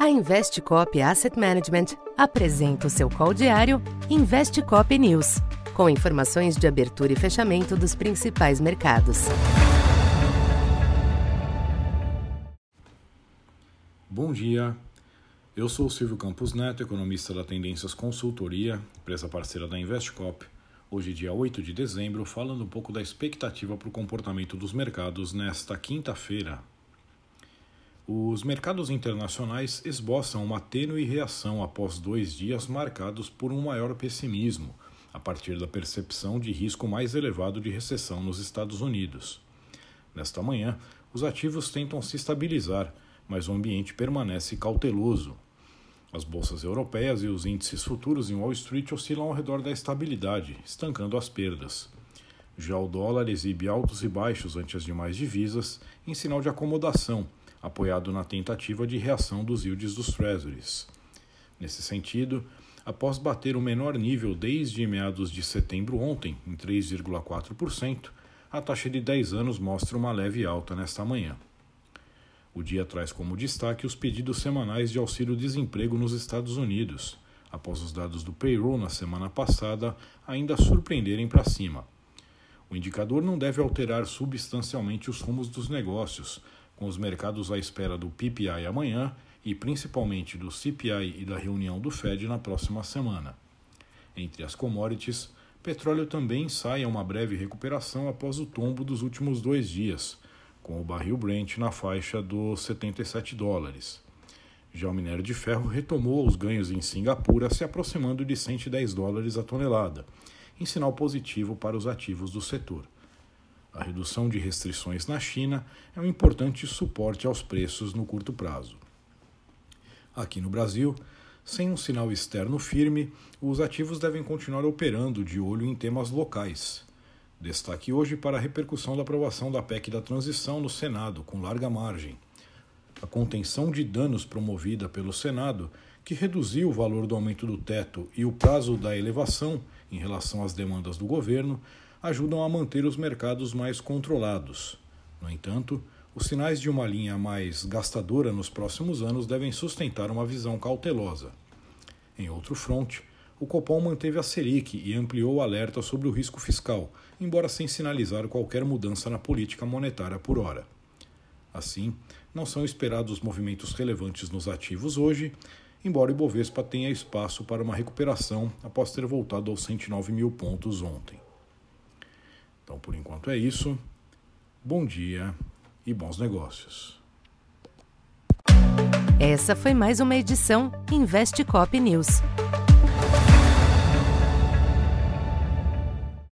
A Investcop Asset Management apresenta o seu call diário Investcop News, com informações de abertura e fechamento dos principais mercados. Bom dia. Eu sou Silvio Campos Neto, economista da Tendências Consultoria, empresa parceira da Investcop. Hoje, dia 8 de dezembro, falando um pouco da expectativa para o comportamento dos mercados nesta quinta-feira, os mercados internacionais esboçam uma tênue reação após dois dias marcados por um maior pessimismo, a partir da percepção de risco mais elevado de recessão nos Estados Unidos. Nesta manhã, os ativos tentam se estabilizar, mas o ambiente permanece cauteloso. As bolsas europeias e os índices futuros em Wall Street oscilam ao redor da estabilidade, estancando as perdas. Já o dólar exibe altos e baixos ante as demais divisas, em sinal de acomodação apoiado na tentativa de reação dos yields dos Treasuries. Nesse sentido, após bater o menor nível desde meados de setembro ontem, em 3,4%, a taxa de 10 anos mostra uma leve alta nesta manhã. O dia traz como destaque os pedidos semanais de auxílio-desemprego nos Estados Unidos, após os dados do payroll na semana passada ainda surpreenderem para cima. O indicador não deve alterar substancialmente os rumos dos negócios, com os mercados à espera do PPI amanhã e principalmente do CPI e da reunião do Fed na próxima semana. Entre as commodities, petróleo também sai a uma breve recuperação após o tombo dos últimos dois dias, com o barril Brent na faixa dos 77 dólares. Já o minério de ferro retomou os ganhos em Singapura, se aproximando de 110 dólares a tonelada, em sinal positivo para os ativos do setor. A redução de restrições na China é um importante suporte aos preços no curto prazo. Aqui no Brasil, sem um sinal externo firme, os ativos devem continuar operando de olho em temas locais. Destaque hoje para a repercussão da aprovação da PEC da transição no Senado, com larga margem. A contenção de danos promovida pelo Senado, que reduziu o valor do aumento do teto e o prazo da elevação em relação às demandas do governo, ajudam a manter os mercados mais controlados. No entanto, os sinais de uma linha mais gastadora nos próximos anos devem sustentar uma visão cautelosa. Em outro fronte, o Copom manteve a Selic e ampliou o alerta sobre o risco fiscal, embora sem sinalizar qualquer mudança na política monetária por hora. Assim, não são esperados movimentos relevantes nos ativos hoje, embora o Ibovespa tenha espaço para uma recuperação após ter voltado aos 109 mil pontos ontem. Então, por enquanto é isso. Bom dia e bons negócios. Essa foi mais uma edição Investe Cop News.